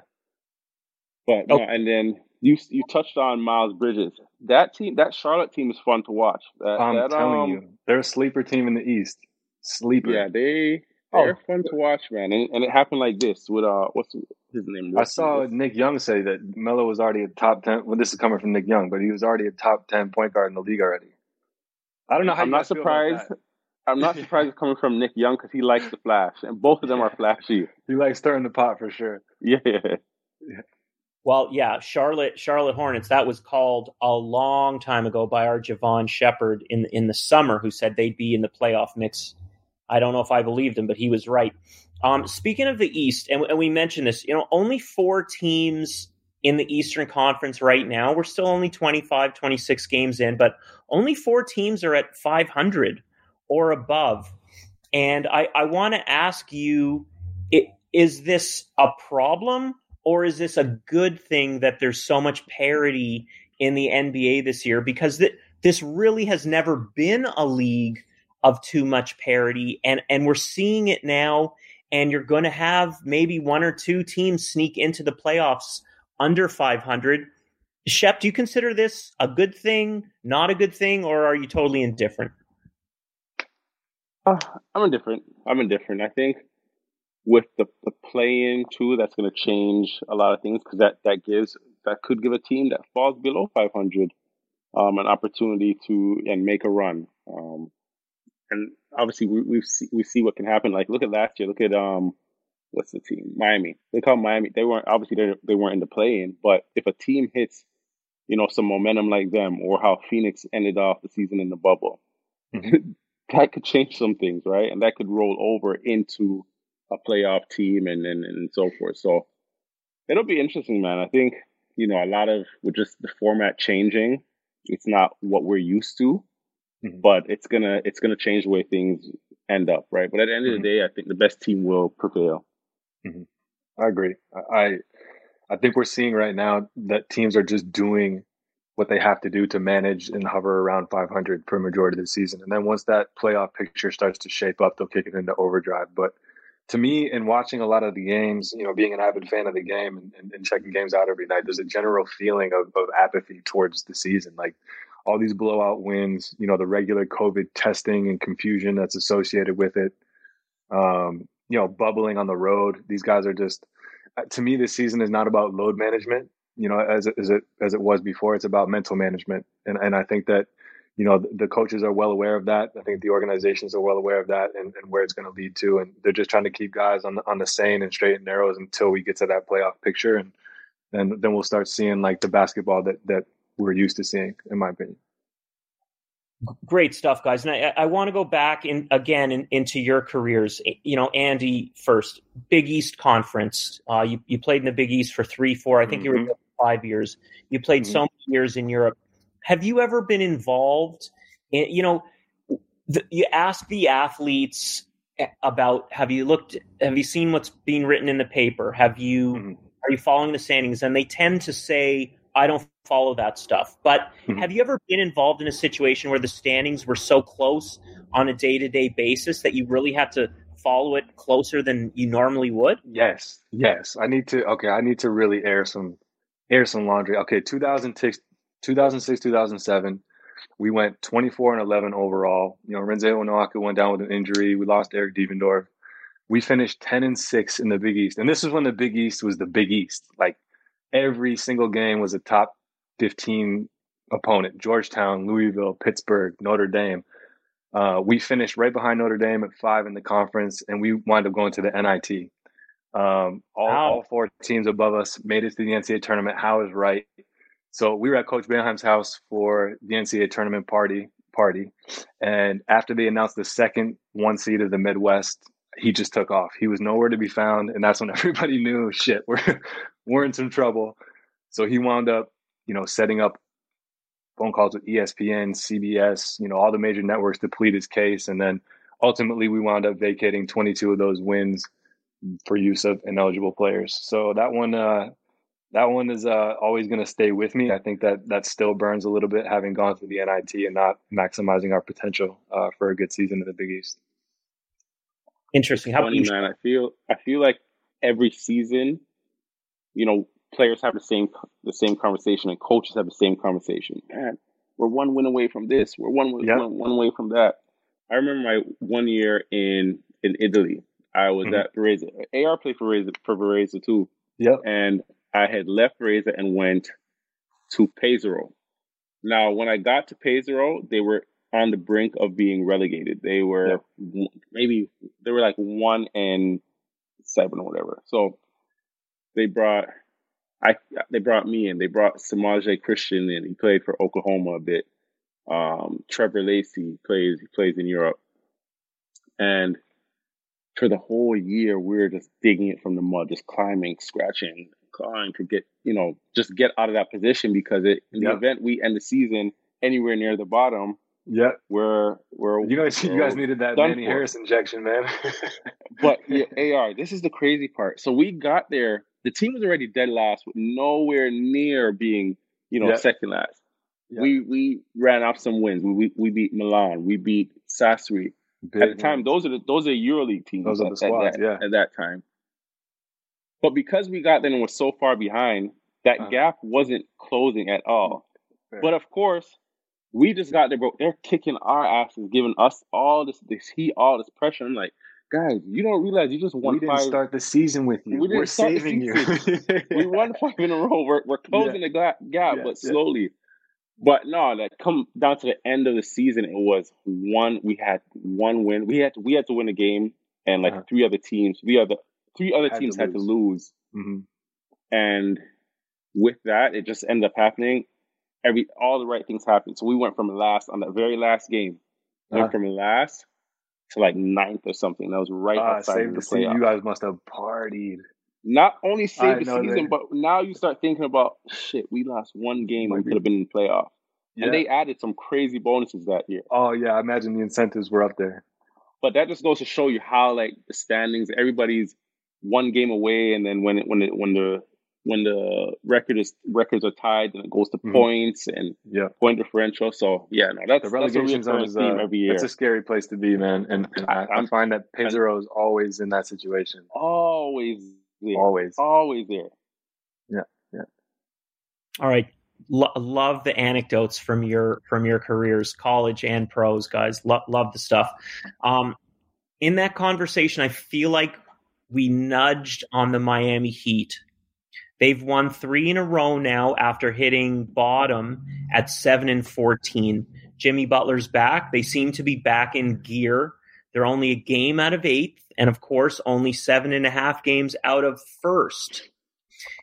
S3: But oh. no, and then you you touched on Miles Bridges. That team, that Charlotte team, is fun to watch. That,
S4: I'm
S3: that,
S4: telling
S3: um,
S4: you, they're a sleeper team in the East. Sleeper.
S3: Yeah, they they're oh. fun to watch, man. And, and it happened like this with uh, what's his name?
S4: I saw Nick Young say that Melo was already a top ten. Well, this is coming from Nick Young, but he was already a top ten point guard in the league already. I don't know how.
S3: I'm not surprised. I'm not surprised it's coming from Nick Young because he likes the flash, and both of them are flashy.
S4: he likes stirring the pot for sure.
S3: Yeah.
S4: yeah.
S2: Well, yeah, Charlotte Charlotte Hornets. That was called a long time ago by our Jevohn Shepherd in in the summer, who said they'd be in the playoff mix. I don't know if I believed him, but he was right. Um, speaking of the East, and, and we mentioned this, you know, only four teams in the Eastern Conference right now. We're still only 25, 26 games in, but only four teams are at 500 or above. And I, I want to ask you it, is this a problem or is this a good thing that there's so much parity in the NBA this year? Because th- this really has never been a league of too much parity, and, and we're seeing it now. And you're going to have maybe one or two teams sneak into the playoffs under 500. Shep, do you consider this a good thing, not a good thing, or are you totally indifferent?
S3: Uh, I'm indifferent. I'm indifferent. I think with the, the play in too, that's going to change a lot of things because that, that gives that could give a team that falls below 500 um, an opportunity to and make a run. Um, and obviously we we see, we see what can happen. Like look at last year. Look at um what's the team Miami. Look how Miami they weren't obviously they they weren't in the play in, but if a team hits you know some momentum like them or how Phoenix ended off the season in the bubble. Mm-hmm. that could change some things, right? And that could roll over into a playoff team and, and, and so forth. So it'll be interesting, man. I think, you know, a lot of with just the format changing, it's not what we're used to, mm-hmm. but it's gonna it's gonna change the way things end up, right? But at the end mm-hmm. of the mm-hmm. day, I think the best team will prevail.
S4: Mm-hmm. I agree. I I think we're seeing right now that teams are just doing what they have to do to manage and hover around 500 for a majority of the season. And then once that playoff picture starts to shape up, they'll kick it into overdrive. But to me, in watching a lot of the games, you know, being an avid fan of the game and, and checking games out every night, there's a general feeling of, of apathy towards the season. Like all these blowout wins, you know, the regular COVID testing and confusion that's associated with it, um, you know, bubbling on the road. These guys are just, uh, to me, this season is not about load management you know, as, as it as it was before. It's about mental management, and and I think that you know the, coaches are well aware of that. I think the organizations are well aware of that, and, and where it's going to lead to, and they're just trying to keep guys on the, on the sane and straight and narrows until we get to that playoff picture, and then then we'll start seeing like the basketball that that we're used to seeing, in my opinion.
S2: Great stuff, guys. And I, I want to go back in again in, into your careers. You know, Andy first, Big East Conference. Uh, you you played in the Big East for three, four. I think mm-hmm. you were five years. You played mm-hmm. so many years in Europe. Have you ever been involved in, you know, the, you ask the athletes about have you looked have you seen what's being written in the paper have you mm-hmm. are you following the standings and they tend to say i don't follow that stuff but mm-hmm. have you ever been involved in a situation where the standings were so close on a day-to-day basis that you really had to follow it closer than you normally would
S4: yes yes i need to okay i need to really air some air some laundry. Okay, 2006, 2006, 2007, we went 24 and 11 overall. You know, Arinze Onuaku went down with an injury. We lost Eric Devendorf. We finished 10 and 6 in the Big East. And this is when the Big East was the Big East. Like every single game was a top 15 opponent Georgetown, Louisville, Pittsburgh, Notre Dame. Uh, we finished right behind Notre Dame at five in the conference, and we wound up going to the NIT. Um, all, wow. all, four teams above us made it to the NCAA tournament. Howe is right. So we were at Coach Boeheim's house for the NCAA tournament party. Party, and after they announced the second one seed of the Midwest, he just took off. He was nowhere to be found, and that's when everybody knew shit. We're we're in some trouble. So he wound up, you know, setting up phone calls with ESPN, CBS, you know, all the major networks to plead his case, and then ultimately we wound up vacating 22 of those wins for use of ineligible players. So that one, uh, that one is uh, always going to stay with me. I think that that still burns a little bit, having gone through the NIT and not maximizing our potential uh, for a good season in the Big East.
S2: Interesting.
S3: How funny, man? I feel I feel like every season, you know, players have the same the same conversation and coaches have the same conversation. Man, we're one win away from this. We're one yep. one, one away from that. I remember my one year in in Italy. I was mm-hmm. at Varese. AR played for Varese, for Varese too.
S4: Yep.
S3: And I had left Varese and went to Pesaro. Now, when I got to Pesaro, they were on the brink of being relegated. They were yep. maybe they were like one and seven or whatever. So they brought I they brought me in. They brought Samaje Christian in. He played for Oklahoma a bit. Um, Trevor Lacey plays he plays in Europe, and for the whole year we are just digging it from the mud, just climbing, scratching, clawing to get you know just get out of that position because it in the event we end the season anywhere near the bottom.
S4: Yeah,
S3: we're we're
S4: you guys you guys needed that Manny. Harris injection, man.
S3: but yeah, AR, this is the crazy part. So we got there the team was already dead last, with nowhere near being, you know, second last. We we ran off some wins. We we, we beat Milan. We beat Sassari. Big at the time, those are the those are EuroLeague teams.
S4: Those
S3: are
S4: the squads,
S3: at that,
S4: yeah.
S3: At that time, but because we got there and was so far behind, that uh-huh. gap wasn't closing at all. Fair. But of course, we just got there, bro. They're kicking our asses, giving us all this this heat, all this pressure. I'm like, guys, you don't realize you just won.
S4: We didn't
S3: five.
S4: start the season with you. We We're saving you.
S3: we won five in a row. We're, we're closing yeah. the gap, yeah, but slowly. Yeah. But no, like come down to the end of the season, it was one. We had one win. We had to, we had to win a game, and like uh-huh. three other teams, we other three other had teams to had to lose. Mm-hmm. And with that, it just ended up happening. Every all the right things happened. So we went from last on that very last game. Uh-huh. Went from last to like ninth or something. That was right uh, outside of the,
S4: season. You guys must have partied.
S3: Not only saved the season, that. but now you start thinking about shit. We lost one game and we could have been in the playoff. Yeah. And they added some crazy bonuses that year.
S4: Oh yeah, I imagine the incentives were up there.
S3: But that just goes to show you how like the standings, everybody's one game away, and then when it, when it, when the when the record is records are tied, and it goes to mm-hmm. points and
S4: yeah.
S3: point differential. So yeah, no, that's the relegation that's zone is uh, every year.
S4: It's a scary place to be, man. And, and I, I, find that Pesaro is always in that situation.
S3: Always, there.
S4: always,
S3: always there.
S4: Yeah, yeah.
S2: All right. Lo- love the anecdotes from your from your careers, college and pros, guys. Lo- love the stuff. Um, in that conversation, I feel like we nudged on the Miami Heat They've won three in a row now after hitting bottom at seven and 14. Jimmy Butler's back. They seem to be back in gear. They're only a game out of eighth, and of course, only seven and a half games out of first.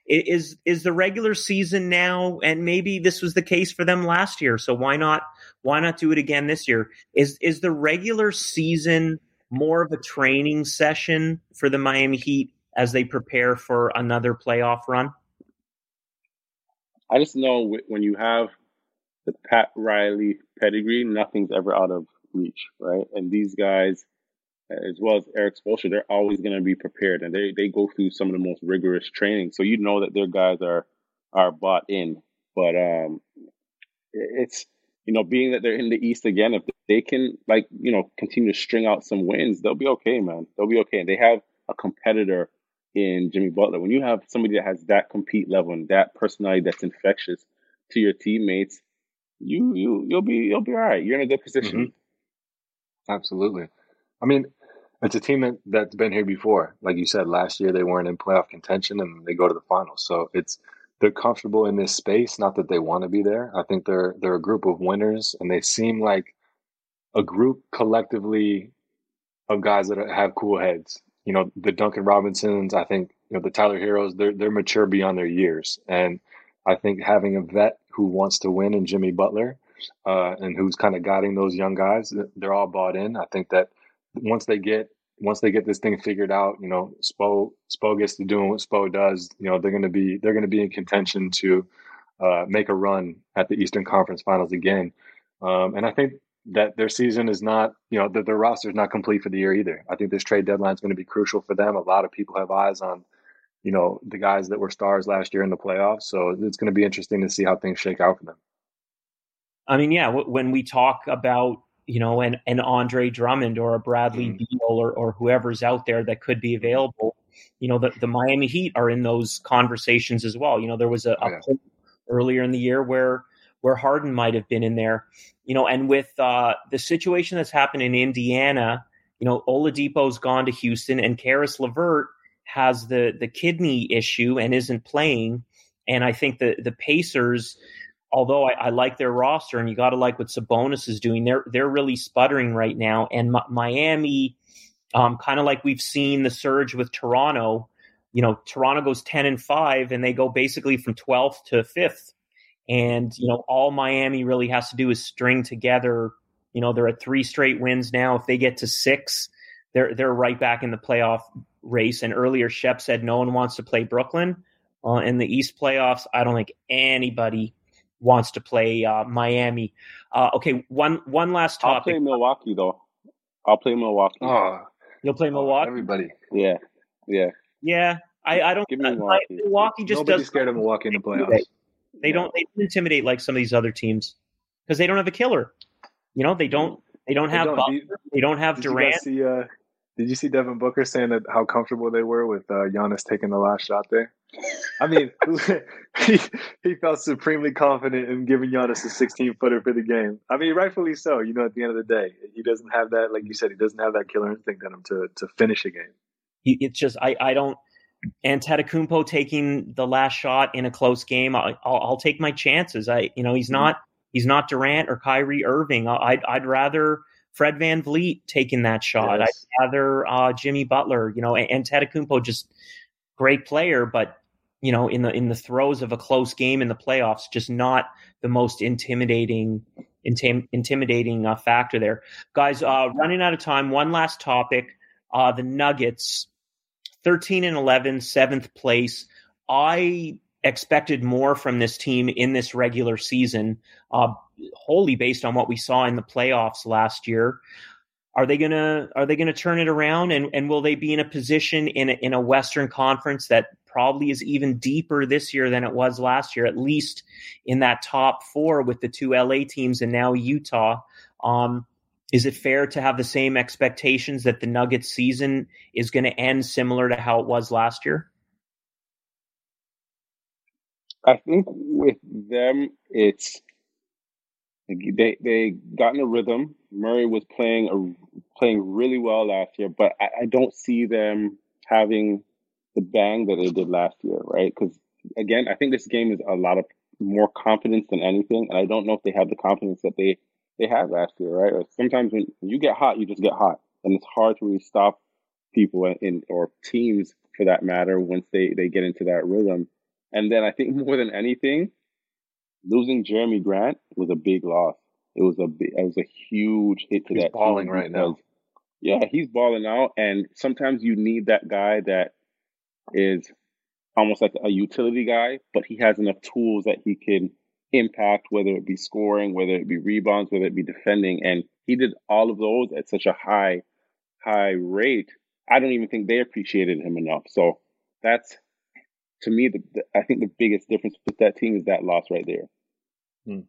S2: Is is the regular season now, and maybe this was the case for them last year. So why not why not do it again this year? Is is the regular season more of a training session for the Miami Heat as they prepare for another playoff run?
S3: I just know when you have the Pat Riley pedigree, nothing's ever out of reach, right? And these guys, as well as Erik Spoelstra, they're always going to be prepared, and they they go through some of the most rigorous training. So you know that their guys are are bought in. But um, it's you know, being that they're in the East again, if they can like you know continue to string out some wins, they'll be okay, man. They'll be okay. And they have a competitor in Jimmy Butler. When you have somebody that has that compete level and that personality that's infectious to your teammates, you you you'll be you'll be all right. You're in a good position.
S4: Mm-hmm. Absolutely. I mean, it's a team that, that's been here before. Like you said, last year they weren't in playoff contention and they go to the finals. So it's they're comfortable in this space. Not that they want to be there. I think they're they're a group of winners, and they seem like a group collectively of guys that have cool heads. You know, the Duncan Robinsons. I think you know the Tyler Herros, They're they're mature beyond their years, and I think having a vet who wants to win and Jimmy Butler, uh, and who's kind of guiding those young guys, they're all bought in. I think that once they get once they get this thing figured out, you know, Spo Spo gets to doing what Spo does. You know, they're going to be they're going to be in contention to uh, make a run at the Eastern Conference Finals again. Um, and I think that their season is not, you know, that their roster is not complete for the year either. I think this trade deadline is going to be crucial for them. A lot of people have eyes on, you know, the guys that were stars last year in the playoffs. So it's going to be interesting to see how things shake out for them.
S2: I mean, yeah, when we talk about you know, an, an Andre Drummond or a Bradley mm. Beal or, or whoever's out there that could be available. You know, the, the Miami Heat are in those conversations as well. You know, there was a, oh, yeah. a earlier in the year where where Harden might have been in there. You know, and with uh, the situation that's happened in Indiana, you know, Oladipo's gone to Houston, and Caris LeVert has the the kidney issue and isn't playing. And I think the the Pacers although I, I, like their roster, and you got to like what Sabonis is doing, they're they're really sputtering right now. And M- Miami, um, kind of like we've seen the surge with Toronto. You know, Toronto goes ten and five, and they go basically from twelfth to fifth. And you know, all Miami really has to do is string together. You know, they're at three straight wins now. If they get to six, they're they're right back in the playoff race. And earlier, Shep said no one wants to play Brooklyn uh, in the East playoffs. I don't think anybody wants to play uh, Miami. Uh, okay, one one last topic.
S3: I'll play Milwaukee though. I'll play Milwaukee.
S4: Oh,
S2: you'll play Milwaukee.
S4: Everybody.
S3: Yeah, yeah,
S2: yeah. I, I don't.
S3: Give me Milwaukee.
S2: Milwaukee just
S4: Nobody's
S2: does
S4: scared of Milwaukee in the playoffs.
S2: They don't. They don't intimidate like some of these other teams because they don't have a killer. You know, they don't. They don't have. They don't, Butler, they don't have Durant.
S4: see, uh, did you see Devin Booker saying that how comfortable they were with uh, Giannis taking the last shot there? I mean, he he felt supremely confident in giving Giannis a 16 footer for the game. I mean, rightfully so. You know, at the end of the day, he doesn't have that, like you said, he doesn't have that killer instinct in him to to finish a game.
S2: He, it's just I I don't. Antetokounmpo taking the last shot in a close game, I, will I'll take my chances. I you know he's mm-hmm. not he's not Durant or Kyrie Irving. I'd I'd rather Fred Van VanVleet taking that shot. Yes. I'd rather uh, Jimmy Butler, you know, and, and Tedecumpo just great player, but you know, in the in the throes of a close game in the playoffs, just not the most intimidating intim- intimidating uh, factor there. Guys, uh, running out of time. One last topic: uh, the Nuggets, thirteen and 11, seventh place. I expected more from this team in this regular season, uh, wholly based on what we saw in the playoffs last year. Are they gonna Are they gonna turn it around, and and will they be in a position in a, in a Western Conference that probably is even deeper this year than it was last year, at least in that top four with the two LA teams and now Utah? Um, is it fair to have the same expectations that the Nuggets season is going to end similar to how it was last year?
S3: I think with them, it's they they got in a rhythm. Murray was playing a, playing really well last year, but I, I don't see them having the bang that they did last year, right? Because again, I think this game is a lot of more confidence than anything, and I don't know if they have the confidence that they they had last year, right? Or sometimes when you get hot, you just get hot, and it's hard to really stop people in, in or teams for that matter once they they get into that rhythm. And then I think more than anything, losing Jerami Grant was a big loss. It was a it was a huge hit to
S4: he's
S3: that.
S4: balling right now.
S3: Yeah, he's balling out, and sometimes you need that guy that is almost like a utility guy, but he has enough tools that he can impact, whether it be scoring, whether it be rebounds, whether it be defending, and he did all of those at such a high, high rate. I don't even think they appreciated him enough. So that's to me, the, the, I think the biggest difference with that team is that loss right there.
S4: Hmm.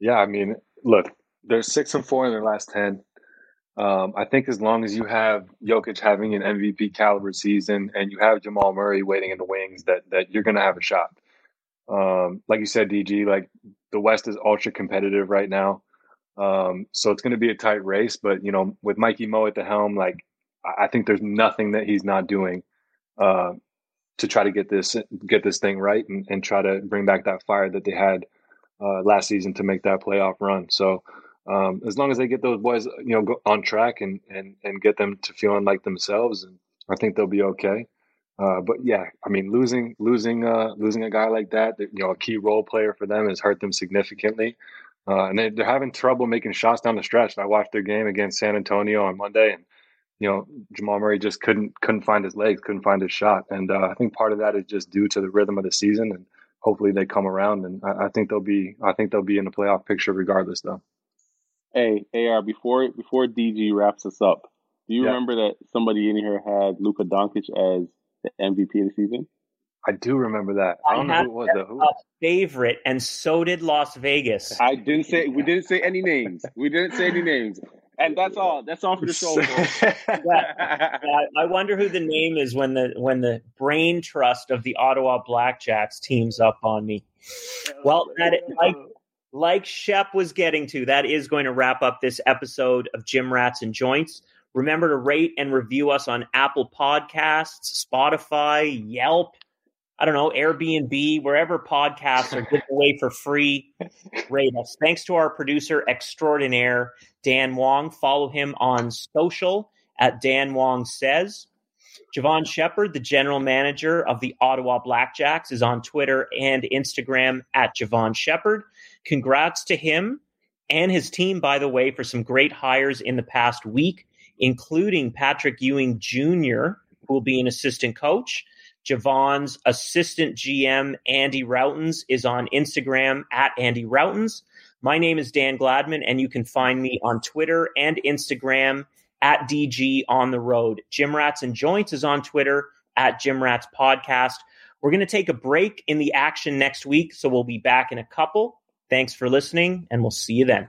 S4: Yeah, I mean, look, they're six and four in their last ten. Um, I think as long as you have Jokic having an MVP caliber season and you have Jamal Murray waiting in the wings, that that you're going to have a shot. Um, like you said, DG, like the West is ultra competitive right now, um, so it's going to be a tight race. But you know, with Mikey Mo at the helm, like I think there's nothing that he's not doing. Uh, to try to get this get this thing right and, and try to bring back that fire that they had uh, last season to make that playoff run. So um, as long as they get those boys, you know, on track and and and get them to feeling like themselves, and I think they'll be okay. Uh, but yeah, I mean, losing losing uh, losing a guy like that, you know, a key role player for them has hurt them significantly, uh, and they, they're having trouble making shots down the stretch. I watched their game against San Antonio on Monday, and you know, Jamal Murray just couldn't couldn't find his legs, couldn't find his shot, and uh, I think part of that is just due to the rhythm of the season, and hopefully they come around, and I, I think they'll be I think they'll be in the playoff picture regardless, though.
S3: Hey, AR, before before DG wraps us up, do you yeah. remember that somebody in here had Luka Doncic as the MVP of the season?
S4: I do remember that. I, I don't know who it was. Who? A
S2: favorite, and so did Las Vegas.
S3: I didn't say we didn't say any names. We didn't say any names. And that's all. That's all for the show.
S2: yeah. I wonder who the name is when the when the brain trust of the Ottawa Blackjacks teams up on me. Well, that like like Shep was getting to, that is going to wrap up this episode of Gym Rats and Joints. Remember to rate and review us on Apple Podcasts, Spotify, Yelp, I don't know, Airbnb, wherever podcasts are given away for free. Rate us. Thanks to our producer extraordinaire, Dan Wong. Follow him on social at Dan Wong Says. Jevohn Shepherd, the general manager of the Ottawa Blackjacks, is on Twitter and Instagram at Jevohn Shepherd. Congrats to him and his team, by the way, for some great hires in the past week, including Patrick Ewing Jr., who will be an assistant coach. Jevohn's assistant GM, Andy Rautins, is on Instagram at Andy Rautins. My name is Dan Gladman, and you can find me on Twitter and Instagram at DG on the road. Gym Rats and Joints is on Twitter at Gym Rats Podcast. We're going to take a break in the action next week, so we'll be back in a couple. Thanks for listening, and we'll see you then.